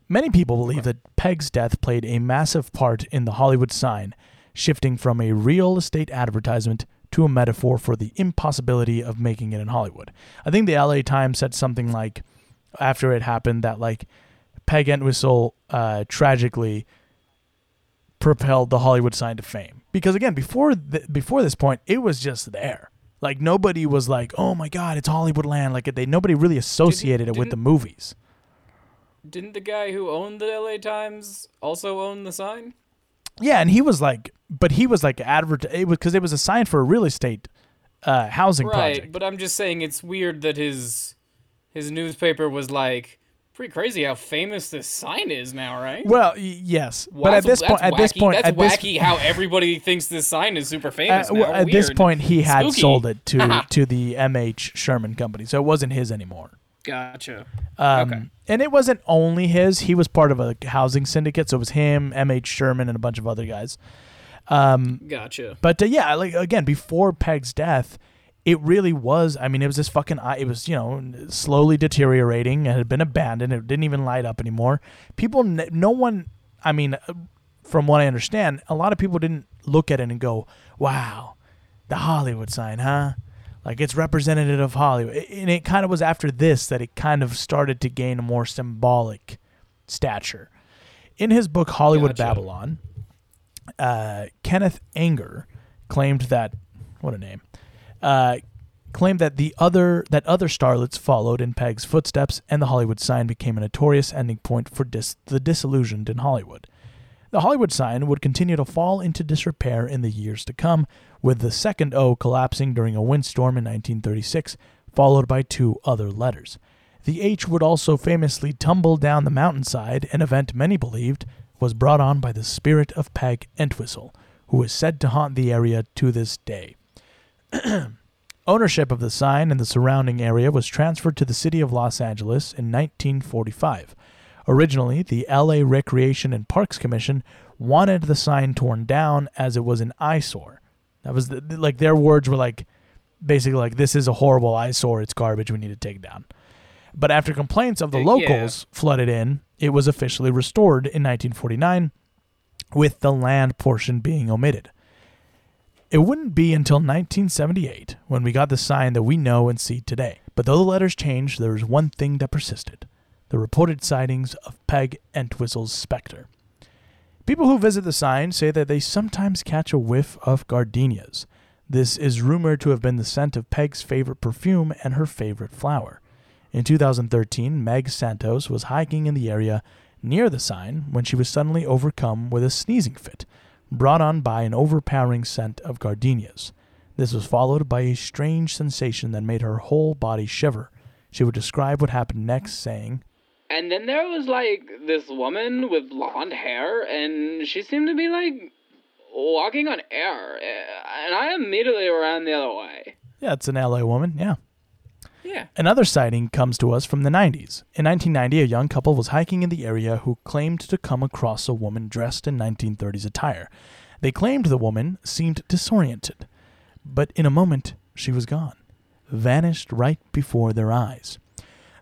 Many people believe that Peg's death played a massive part in the Hollywood sign, shifting from a real estate advertisement to a metaphor for the impossibility of making it in Hollywood. I think the LA Times said something like, after it happened, that like Peg Entwistle uh, tragically propelled the Hollywood sign to fame. Because again, before th- before this point, it was just there. Like nobody was like, "Oh my God, it's Hollywood land!" Like they nobody really associated it with the movies. Didn't the guy who owned the LA Times also own the sign? Yeah, and he was like, but he was like advert. It was because it was a sign for a real estate uh, housing right, project. Right, but I'm just saying it's weird that his his newspaper was like pretty crazy how famous this sign is now, right? Well, yes, Wow, but at this point, at this point, that's at this, wacky how everybody thinks this sign is super uh, famous well, at this point, he had Spooky. sold it to to the MH Sherman company, so it wasn't his anymore. Gotcha. Um, Okay. And it wasn't only his; he was part of a housing syndicate, so it was him, MH Sherman, and a bunch of other guys. Um, Gotcha. But uh, yeah, like again, before Peg's death, it really was. I mean, it was this fucking. It was you know slowly deteriorating. It had been abandoned. It didn't even light up anymore. People, no one. I mean, uh, from what I understand, a lot of people didn't look at it and go, "Wow, the Hollywood sign, huh?" Like it's representative of Hollywood. And it kind of was after this that it kind of started to gain a more symbolic stature. In his book Hollywood Gotcha. Babylon, uh, Kenneth Anger claimed that what a name uh, claimed that the other that other starlets followed in Peg's footsteps, and the Hollywood sign became a notorious ending point for dis- the disillusioned in Hollywood. The Hollywood sign would continue to fall into disrepair in the years to come, with the second O collapsing during a windstorm in 1936, followed by two other letters. The H would also famously tumble down the mountainside, an event many believed was brought on by the spirit of Peg Entwistle, who is said to haunt the area to this day. Ownership of the sign and the surrounding area was transferred to the city of Los Angeles in 1945. Originally, the LA Recreation and Parks Commission wanted the sign torn down as it was an eyesore. That was the, like their words were like basically like this is a horrible eyesore, it's garbage, we need to take down. But after complaints of the Uh, locals flooded in, it was officially restored in 1949 with the land portion being omitted. It wouldn't be until 1978 when we got the sign that we know and see today. But though the letters changed, there was one thing that persisted the reported sightings of Peg Entwistle's specter. People who visit the sign say that they sometimes catch a whiff of gardenias. This is rumored to have been the scent of Peg's favorite perfume and her favorite flower. In 2013, Meg Santos was hiking in the area near the sign when she was suddenly overcome with a sneezing fit, brought on by an overpowering scent of gardenias. This was followed by a strange sensation that made her whole body shiver. She would describe what happened next, saying, And then there was like this woman with blonde hair, and she seemed to be like walking on air, eh, and I immediately ran the other way. Yeah, it's an LA woman, yeah. Another sighting comes to us from the 90s. In 1990, a young couple was hiking in the area who claimed to come across a woman dressed in 1930s attire. They claimed the woman seemed disoriented, but in a moment she was gone, vanished right before their eyes.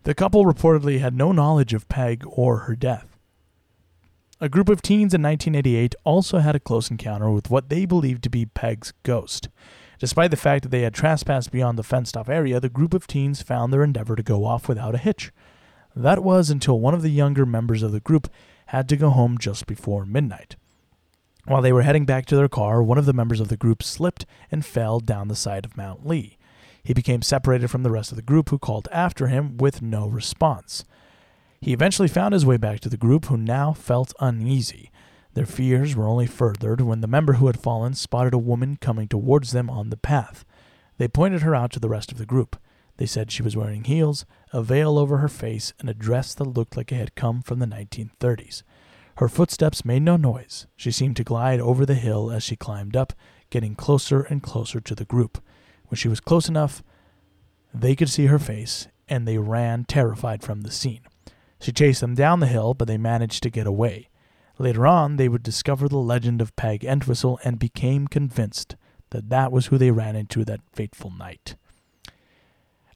The couple reportedly had no knowledge of Peg or her death. A group of teens in 1988 also had a close encounter with what they believed to be Peg's ghost. Despite the fact that they had trespassed beyond the fenced off area, the group of teens found their endeavor to go off without a hitch. That was until one of the younger members of the group had to go home just before midnight. While they were heading back to their car, one of the members of the group slipped and fell down the side of Mount Lee. He became separated from the rest of the group, who called after him with no response. He eventually found his way back to the group, who now felt uneasy. Their fears were only furthered when the member who had fallen spotted a woman coming towards them on the path. They pointed her out to the rest of the group. They said she was wearing heels, a veil over her face, and a dress that looked like it had come from the 1930s. Her footsteps made no noise. She seemed to glide over the hill as she climbed up, getting closer and closer to the group. When she was close enough, they could see her face, and they ran terrified from the scene. She chased them down the hill, but they managed to get away. Later on, they would discover the legend of Peg Entwistle and became convinced that that was who they ran into that fateful night.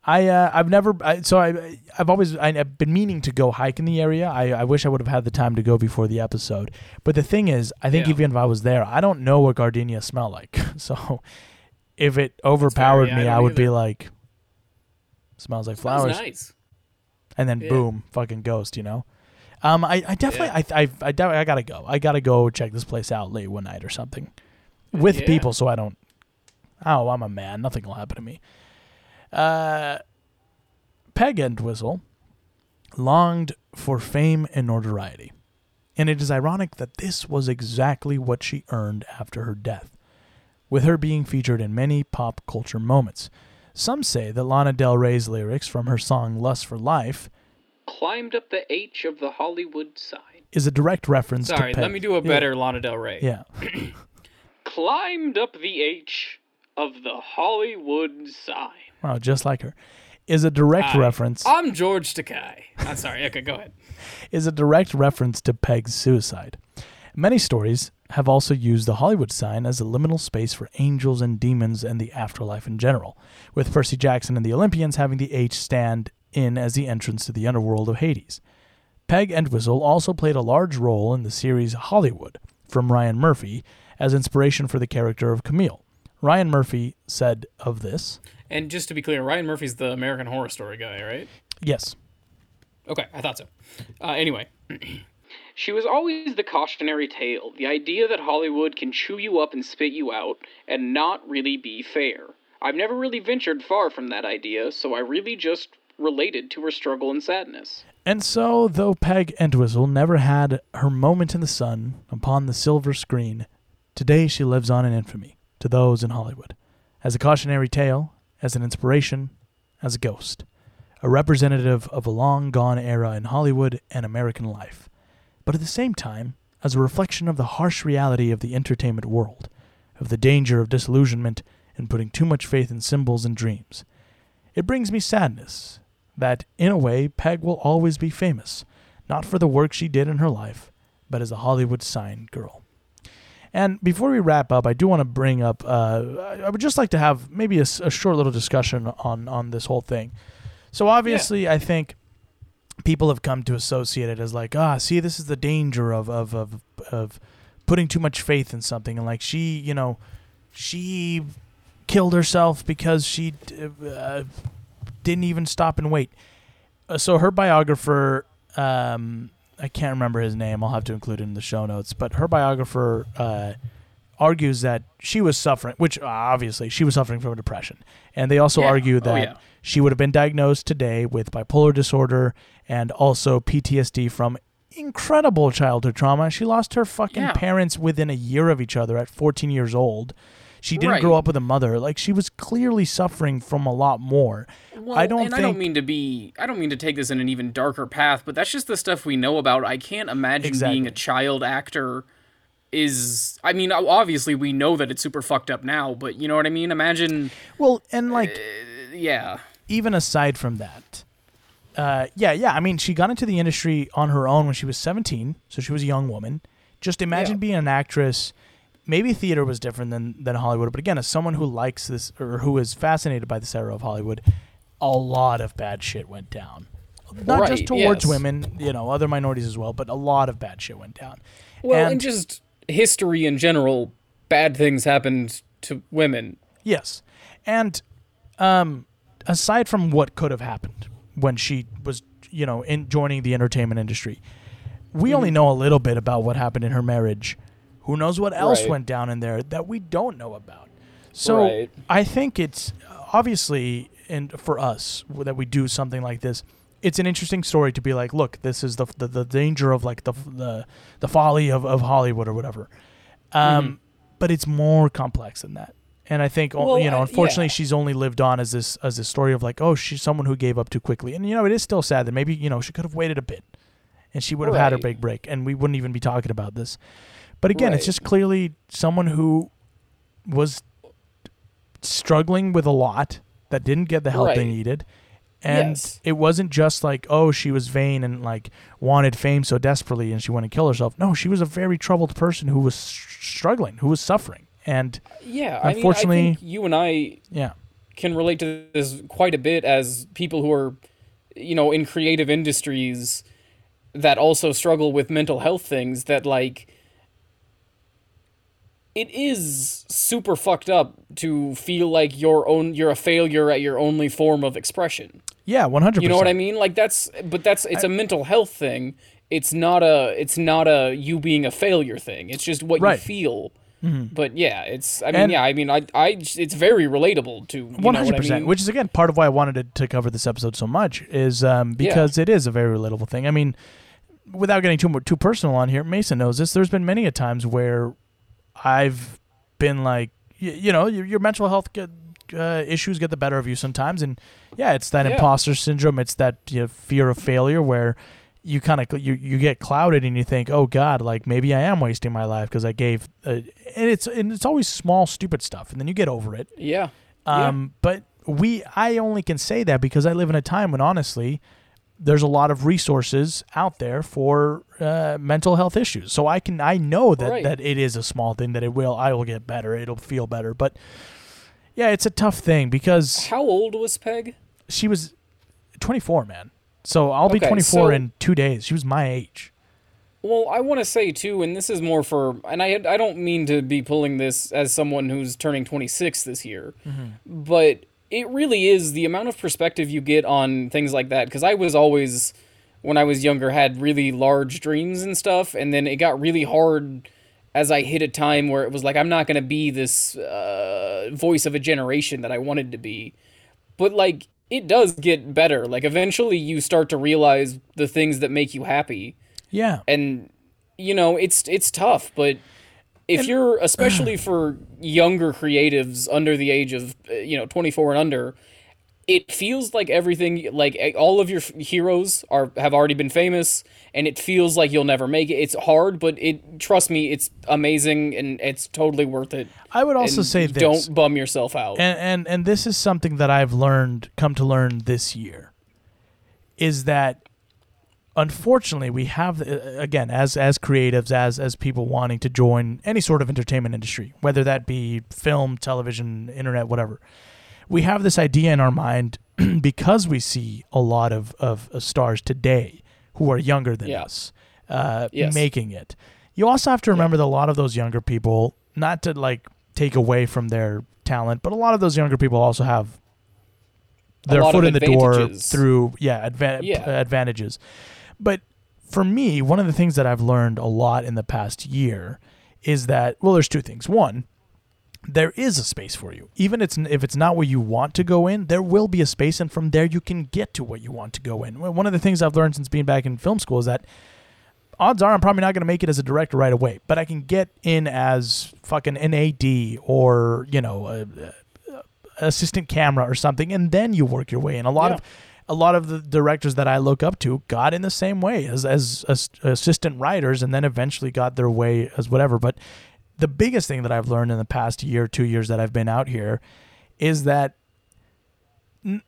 I uh, I've never I, so I I've always I, I've been meaning to go hike in the area. I, I wish I would have had the time to go before the episode. But the thing is, I think Yeah. even if I was there, I don't know what gardenia smell like. So if it overpowered I me, don't I would be like, smells like Smells flowers, nice. and then Yeah. boom, fucking ghost. You know. Um, I, I definitely I I I, de- I gotta go. I gotta go check this place out late one night or something, with Yeah. people, so I don't. Oh, I'm a man. Nothing will happen to me. Uh, Peg Entwistle longed for fame and notoriety, and it is ironic that this was exactly what she earned after her death, with her being featured in many pop culture moments. Some say that Lana Del Rey's lyrics from her song "Lust for Life" Climbed up the H of the Hollywood sign. is a direct reference Sorry, let me do a Yeah. better Lana Del Rey. Yeah. Climbed up the H of the Hollywood sign. Wow, just like her. Is a direct Aye. reference I'm George Takei. I'm sorry. Okay, go ahead. is a direct reference to Peg's suicide. Many stories have also used the Hollywood sign as a liminal space for angels and demons and the afterlife in general, with Percy Jackson and the Olympians having the H stand in as the entrance to the underworld of Hades. Peg Entwistle also played a large role in the series Hollywood from Ryan Murphy as inspiration for the character of Camille. Ryan Murphy said of this, And just to be clear, Ryan Murphy's the American Horror Story guy, right? yes, Okay, I thought so. Uh, anyway. She was always the cautionary tale, the idea that Hollywood can chew you up and spit you out and not really be fair. I've never really ventured far from that idea, so I really just related to her struggle and sadness. And so, though Peg Entwistle never had her moment in the sun upon the silver screen, today she lives on in infamy to those in Hollywood, as a cautionary tale, as an inspiration, as a ghost, a representative of a long gone era in Hollywood and American life, but at the same time, as a reflection of the harsh reality of the entertainment world, of the danger of disillusionment and putting too much faith in symbols and dreams. It brings me sadness that, in a way, Peg will always be famous, not for the work she did in her life, but as a Hollywood sign girl. And before we wrap up, I do want to bring up. Uh, I would just like to have maybe a short little discussion on on this whole thing. So obviously, I think people have come to associate it as like, ah, see, this is the danger of of of of putting too much faith in something, and like she, you know, she killed herself because she uh, didn't even stop and wait. Uh, so her biographer, um, I can't remember his name. I'll have to include it in the show notes. But her biographer uh, argues that she was suffering, which uh, obviously she was suffering from depression, and they also Yeah. argue Oh, that yeah. she would have been diagnosed today with bipolar disorder and also PTSD from incredible childhood trauma. She lost her fucking Yeah. parents within a year of each other at 14 years old. She didn't Right. grow up with a mother. Like she was clearly suffering from a lot more. Well, I don't and think I don't mean to be. I don't mean to take this in an even darker path, but that's just the stuff we know about. I can't imagine Exactly. being a child actor is. I mean, obviously we know that it's super fucked up now, but you know what I mean. Imagine, well, and like yeah, even aside from that, uh, yeah, yeah. I mean, she got into the industry on her own when she was 17, so she was a young woman. Just imagine Yeah. being an actress. Maybe theater was different than than Hollywood, but again, as someone who likes this or who is fascinated by this era of Hollywood, a lot of bad shit went down. Not just towards yes. women, you know, other minorities as well, but a lot of bad shit went down. Well, and, And- just history in general, bad things happened to women. Yes, and um, aside from what could have happened when she was, you know, in joining the entertainment industry, we Mm-hmm. only know a little bit about what happened in her marriage. Who knows what else Right. went down in there that we don't know about? So Right. I think it's obviously, and for us that we do something like this, it's an interesting story to be like, look, this is the the, the danger of like the the the folly of, of Hollywood or whatever. Um, But it's more complex than that. And I think Well, you know, uh, unfortunately, yeah. she's only lived on as this as this story of like, oh, she's someone who gave up too quickly. And you know, it is still sad that maybe you know she could have waited a bit, and she would have had her big break, and we wouldn't even be talking about this. But again, it's just clearly someone who was struggling with a lot that didn't get the help they needed. And Yes. it wasn't just like, oh, she was vain and like wanted fame so desperately and she wanted to kill herself. No, she was a very troubled person who was struggling, who was suffering. And Yeah, I mean, I Unfortunately- think you and I yeah, can relate to this quite a bit as people who are, you know, in creative industries that also struggle with mental health things. That like, it is super fucked up to feel like your own you're a failure at your only form of expression. Yeah, one hundred. You know what I mean? Like that's but that's it's a mental health thing. It's not a it's not a you being a failure thing. It's just what Right. you feel. Mhm. But yeah, it's I mean And- yeah, I mean I I it's very relatable to One what hundred I percent. Which is again part of why I wanted to, to cover this episode so much is um, Yeah. because it is a very relatable thing. I mean, without getting too too personal on here, Mason knows this. There's been many a times where I've been like, y- you know, your, your mental health get, uh, issues get the better of you sometimes, and yeah, it's that Yeah. imposter syndrome. It's that you know, fear of failure where you kind of you you get clouded and you think, oh God, like maybe I am wasting my life because I gave, uh, and it's and it's always small stupid stuff, and then you get over it. Yeah. Um, but we, I only can say that because I live in a time when honestly, there's a lot of resources out there for uh, mental health issues. So I can, I know that Right. that it is a small thing that it will, I will get better. It'll feel better. But yeah, it's a tough thing because How old was Peg? she was 24, man. So I'll be 24 so- in two days. She was my age. Well, I want to say too, and this is more for, and I I don't mean to be pulling this as someone who's turning 26 this year, but it really is the amount of perspective you get on things like that. Because I was always, when I was younger, had really large dreams and stuff, and then it got really hard as I hit a time where it was like I'm not gonna be this uh, voice of a generation that I wanted to be, but like it does get better. Like eventually, you start to realize the things that make you happy Yeah. and you know it's it's tough but if you're especially for younger creatives under the age of uh, you know 24 and under it feels like everything like eh, all of your f- heroes are have already been famous and it feels like you'll never make it. It's hard but it trust me it's amazing and it's totally worth it. I would also And say this. don't bum yourself out. And and and this is something that I've learned, come to learn this year, is that unfortunately we have uh, again as as creatives as as people wanting to join any sort of entertainment industry, whether that be film, television, internet, whatever. We have this idea in our mind because we see a lot of of stars today who are younger than Yeah. us uh, Yes. making it. You also have to remember that a lot of those younger people, not to like take away from their talent, but a lot of those younger people also have their foot in the door through yeah, adva- Yeah. advantages. But for me, one of the things that I've learned a lot in the past year is that well, there's two things. One, there is a space for you. Even if it's not where you want to go in, there will be a space, and from there you can get to what you want to go in. One of the things I've learned since being back in film school is that odds are I'm probably not going to make it as a director right away, but I can get in as fucking an AD or you know a, a- assistant camera or something, and then you work your way in. A lot Yeah. of a lot of the directors that I look up to got in the same way as as, as assistant writers, and then eventually got their way as whatever. But the biggest thing that I've learned in the past year, two years that I've been out here, is that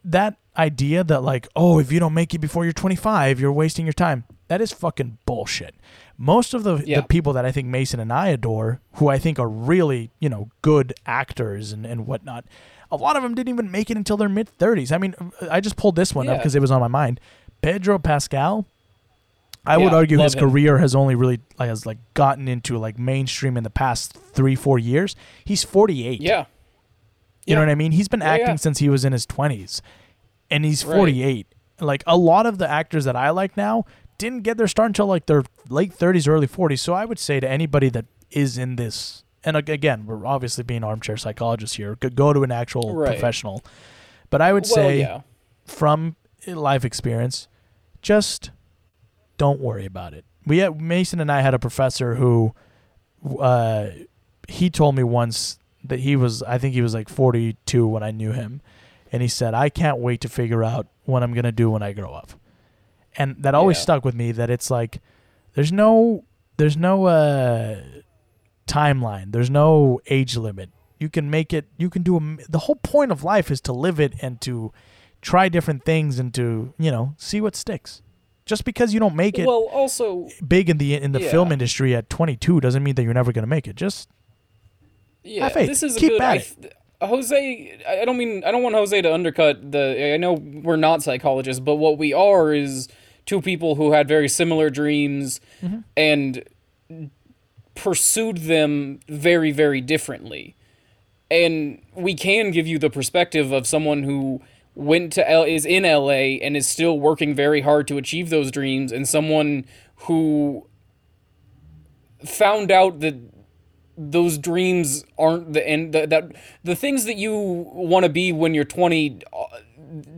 that idea that like, oh, if you don't make it before you're 25, you're wasting your time. That is fucking bullshit. Most of the, Yeah. the people that I think Mason and I adore, who I think are really, you know, good actors and, and whatnot, a lot of them didn't even make it until their mid 30s. I mean, I just pulled this one up because it was on my mind. Pedro Pascal, I would argue his him. career has only really like has like gotten into like mainstream in the past three four years. He's 48. yeah You know what I mean? He's been Yeah, acting yeah. since he was in his 20s. And he's Right. 48. Like a lot of the actors that I like now didn't get their start until like their late 30s, early 40s. So I would say to anybody that is in this, and again, we're obviously being armchair psychologists here, go- go to an actual Right. professional. But I would well say yeah from life experience, just don't worry about it. We had, Mason and I had a professor who, uh, he told me once that he was, I think he was like 42 when I knew him, and he said, "I can't wait to figure out what I'm gonna do when I grow up," and that always Yeah. stuck with me. That it's like, there's no, there's no uh, timeline. There's no age limit. You can make it. You can do. A, the whole point of life is to live it and to try different things and to you know see what sticks. Just because you don't make it well also big in the in the film industry at 22 doesn't mean that you're never going to make it. Just Yeah, this is a good. at I, it. Jose, I I don't mean I don't want Jose to undercut the. I know we're not psychologists, but what we are is two people who had very similar dreams mm-hmm. and pursued them very very differently. And we can give you the perspective of someone who went to L is in LA and is still working very hard to achieve those dreams and someone who found out that those dreams aren't the end that, that the things that you want to be when you're 20 uh,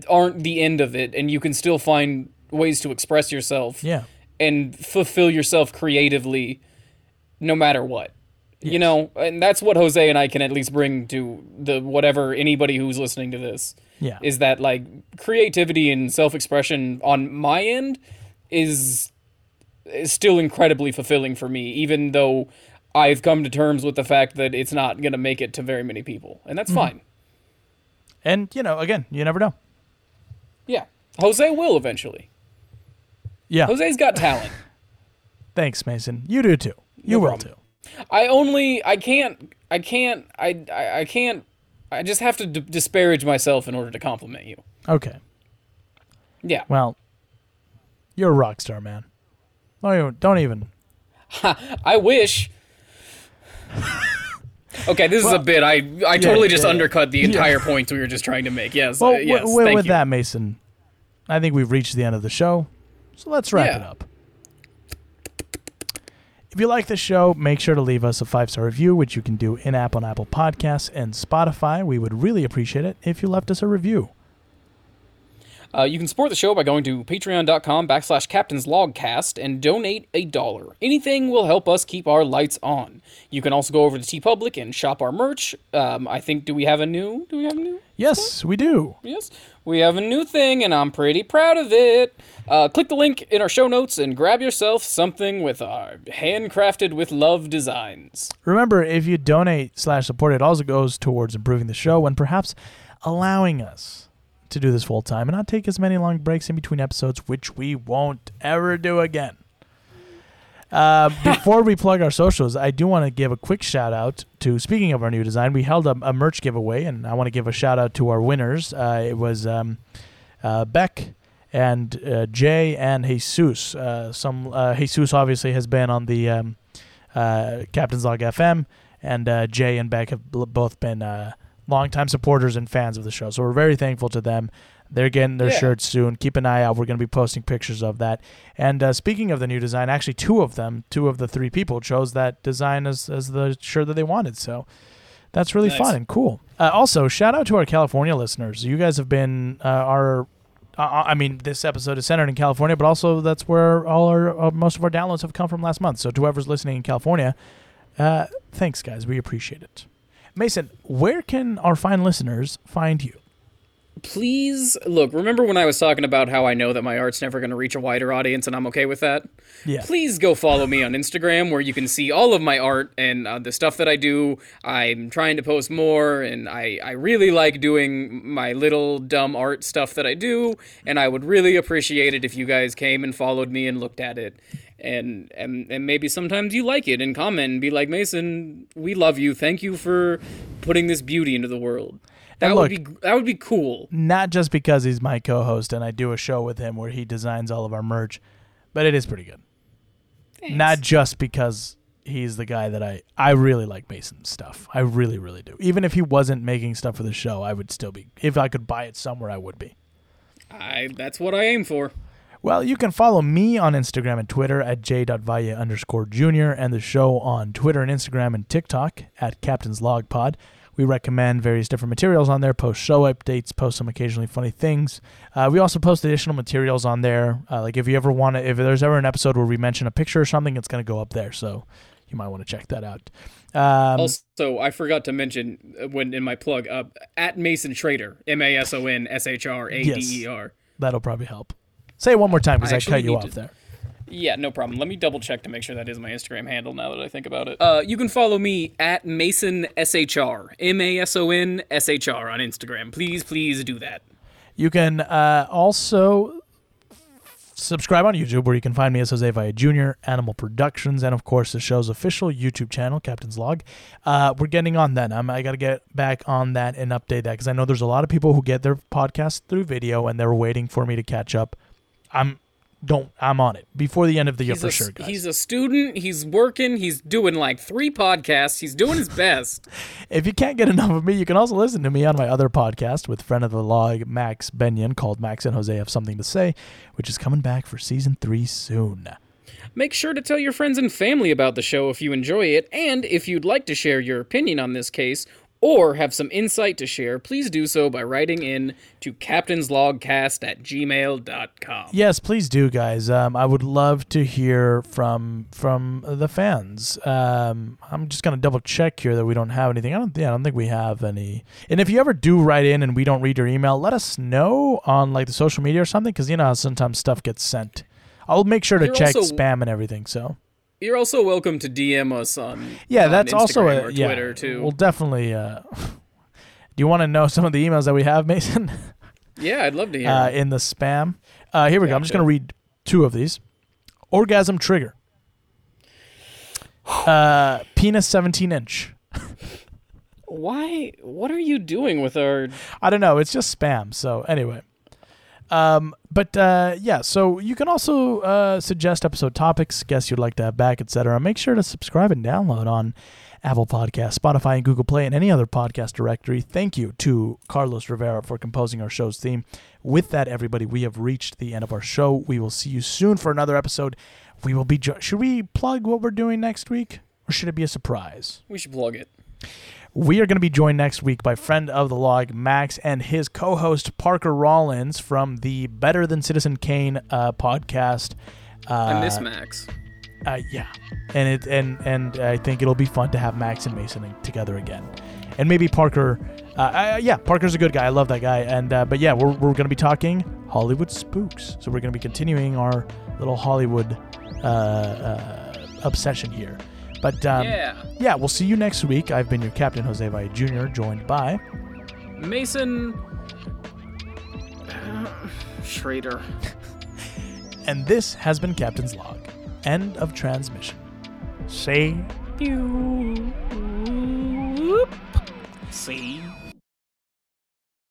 aren't the end of it and you can still find ways to express yourself Yeah. and fulfill yourself creatively no matter what you know and that's what jose and i can at least bring to the whatever anybody who's listening to this Yeah. is that like creativity and self-expression on my end is is still incredibly fulfilling for me even though i've come to terms with the fact that it's not going to make it to very many people and that's Mhm. fine And you know, again, you never know. yeah jose will eventually Yeah. jose's got talent Thanks, Mason. You do too. You No will problem. too. I only I can't I can't I I, I can't I just have to d- disparage myself in order to compliment you. Okay. Yeah. Well, you're a rock star, man. Don't even. Don't even. I wish. okay, this is a bit. I I totally just yeah, yeah. undercut the Yeah. entire point we were just trying to make. Yes. Well, uh, yes. thank with you. that, Mason, I think we've reached the end of the show. So let's wrap it Yeah. up. If you like the show, make sure to leave us a five star review, which you can do in app on Apple Podcasts and Spotify. We would really appreciate it if you left us a review. Uh, you can support the show by going to patreon.com backslash captain's logcast and donate a dollar. Anything will help us keep our lights on. You can also go over to TeePublic and shop our merch. Um, I think, do we have a new? Do we have a new? Yes, we do. Yes, we have a new thing, and I'm pretty proud of it. Uh, click the link in our show notes and grab yourself something with our handcrafted with love designs. Remember, if you donate slash support, it also goes towards improving the show and perhaps allowing us to do this full time and not take as many long breaks in between episodes, which we won't ever do again. Uh, before we plug our socials, I do want to give a quick shout out to. Speaking of our new design, we held a, a merch giveaway, and I want to give a shout out to our winners. Uh, it was um, uh, Beck and uh, Jay and Jesus. Uh, some uh, Jesus obviously has been on the um, uh, Captain's Log FM, and uh, Jay and Beck have both been uh, longtime supporters and fans of the show. So we're very thankful to them. They're getting their Yeah. shirts soon. Keep an eye out. We're going to be posting pictures of that. And uh, speaking of the new design, actually, two of them, two of the three people, chose that design as, as the shirt that they wanted. So that's really Nice. fun and cool. Uh, also, shout out to our California listeners. You guys have been uh, our. Uh, I mean, this episode is centered in California, but also that's where all our uh, most of our downloads have come from last month. So to whoever's listening in California, uh, thanks, guys. We appreciate it. Mason, where can our fine listeners find you? Please look. Remember when I was talking about how I know that my art's never going to reach a wider audience, and I'm okay with that. Yeah. Please go follow me on Instagram, where you can see all of my art and uh, the stuff that I do. I'm trying to post more, and I I really like doing my little dumb art stuff that I do, and I would really appreciate it if you guys came and followed me and looked at it. And, and and maybe sometimes you like it and comment and be like Mason, we love you. Thank you for putting this beauty into the world. That And would look- be that would be cool. Not just because he's my co-host and I do a show with him where he designs all of our merch, but it is pretty good. Not just because he's the guy that I I really like Mason's stuff. I really really do. Even if he wasn't making stuff for the show, I would still be. If I could buy it somewhere, I would be. I that's what I aim for. Well, you can follow me on Instagram and Twitter at j.valle underscore junior and the show on Twitter and Instagram and TikTok at Captain's Log Pod. We recommend various different materials on there, post show updates, post some occasionally funny things. Uh, we also post additional materials on there. Uh, like if you ever want to, if there's ever an episode where we mention a picture or something, it's going to go up there. So you might want to check that out. Um, also, I forgot to mention uh, when in my plug uh, at Mason Schrader, M A S O N S H R A D E R. that'll probably help. Say it one more time because I I, cut you off to- there. Yeah, no problem. Let me double check to make sure that is my Instagram handle now that I think about it. Uh, you can follow me at Mason SHR, M A S O N S H R on Instagram. Please, please do that. You can uh, also subscribe on YouTube, where you can find me as Jose Valle Jr., Animal Productions, and of course the show's official YouTube channel, Captain's Log. Uh, we're getting on that. I'm, I got to get back on that and update that because I know there's a lot of people who get their podcast through video and they're waiting for me to catch up. I'm don't I'm on it before the end of the year He's for a, sure, guys. he's a student. He's working. He's doing like three podcasts. He's doing his best. If you can't get enough of me, you can also listen to me on my other podcast with friend of the log, Max Benyon, called Max and Jose Have Something to Say, which is coming back for season three soon. Make sure to tell your friends and family about the show if you enjoy it, and if you'd like to share your opinion on this case or have some insight to share, please do so by writing in to captainslogcast at gmail.com. Yes, please do, guys. Um, I would love to hear from from the fans. Um, I'm just gonna double check here that we don't have anything. I don't. Yeah, I don't think we have any. And if you ever do write in and we don't read your email, let us know on like the social media or something, because you know how sometimes stuff gets sent. I'll make sure to You're check also- spam and everything. So You're also welcome to DM us on yeah, on that's also a or yeah. Twitter too. We'll definitely. Uh, do you want to know some of the emails that we have, Mason? yeah, I'd love to hear. uh, in the spam. Uh, here we go. I'm just going to read two of these. Orgasm trigger. Uh, penis 17 inch. Why? What are you doing with our? I don't know. It's just spam. So anyway. Um, but uh, yeah, so you can also uh, suggest episode topics, guests you'd like to have back, etc. Make sure to subscribe and download on Apple Podcasts, Spotify, and Google Play, and any other podcast directory. Thank you to Carlos Rivera for composing our show's theme. With that, everybody, we have reached the end of our show. We will see you soon for another episode. We will be. Jo- should we plug what we're doing next week, or should it be a surprise? We should plug it. We are going to be joined next week by friend of the log, Max, and his co host, Parker Rollins, from the Better Than Citizen Kane uh, podcast. Uh, I miss Max. Uh, yeah, and it and and I think it'll be fun to have Max and Mason together again, and maybe Parker. Uh, uh, yeah, Parker's a good guy. I love that guy. And uh, but yeah, we're we're gonna be talking Hollywood spooks. So we're gonna be continuing our little Hollywood uh, uh, obsession here. But um, Yeah. yeah, we'll see you next week. I've been your captain, Jose Valle Jr., joined by Mason Schrader. and this has been Captain's Log. End of transmission. Say you. See.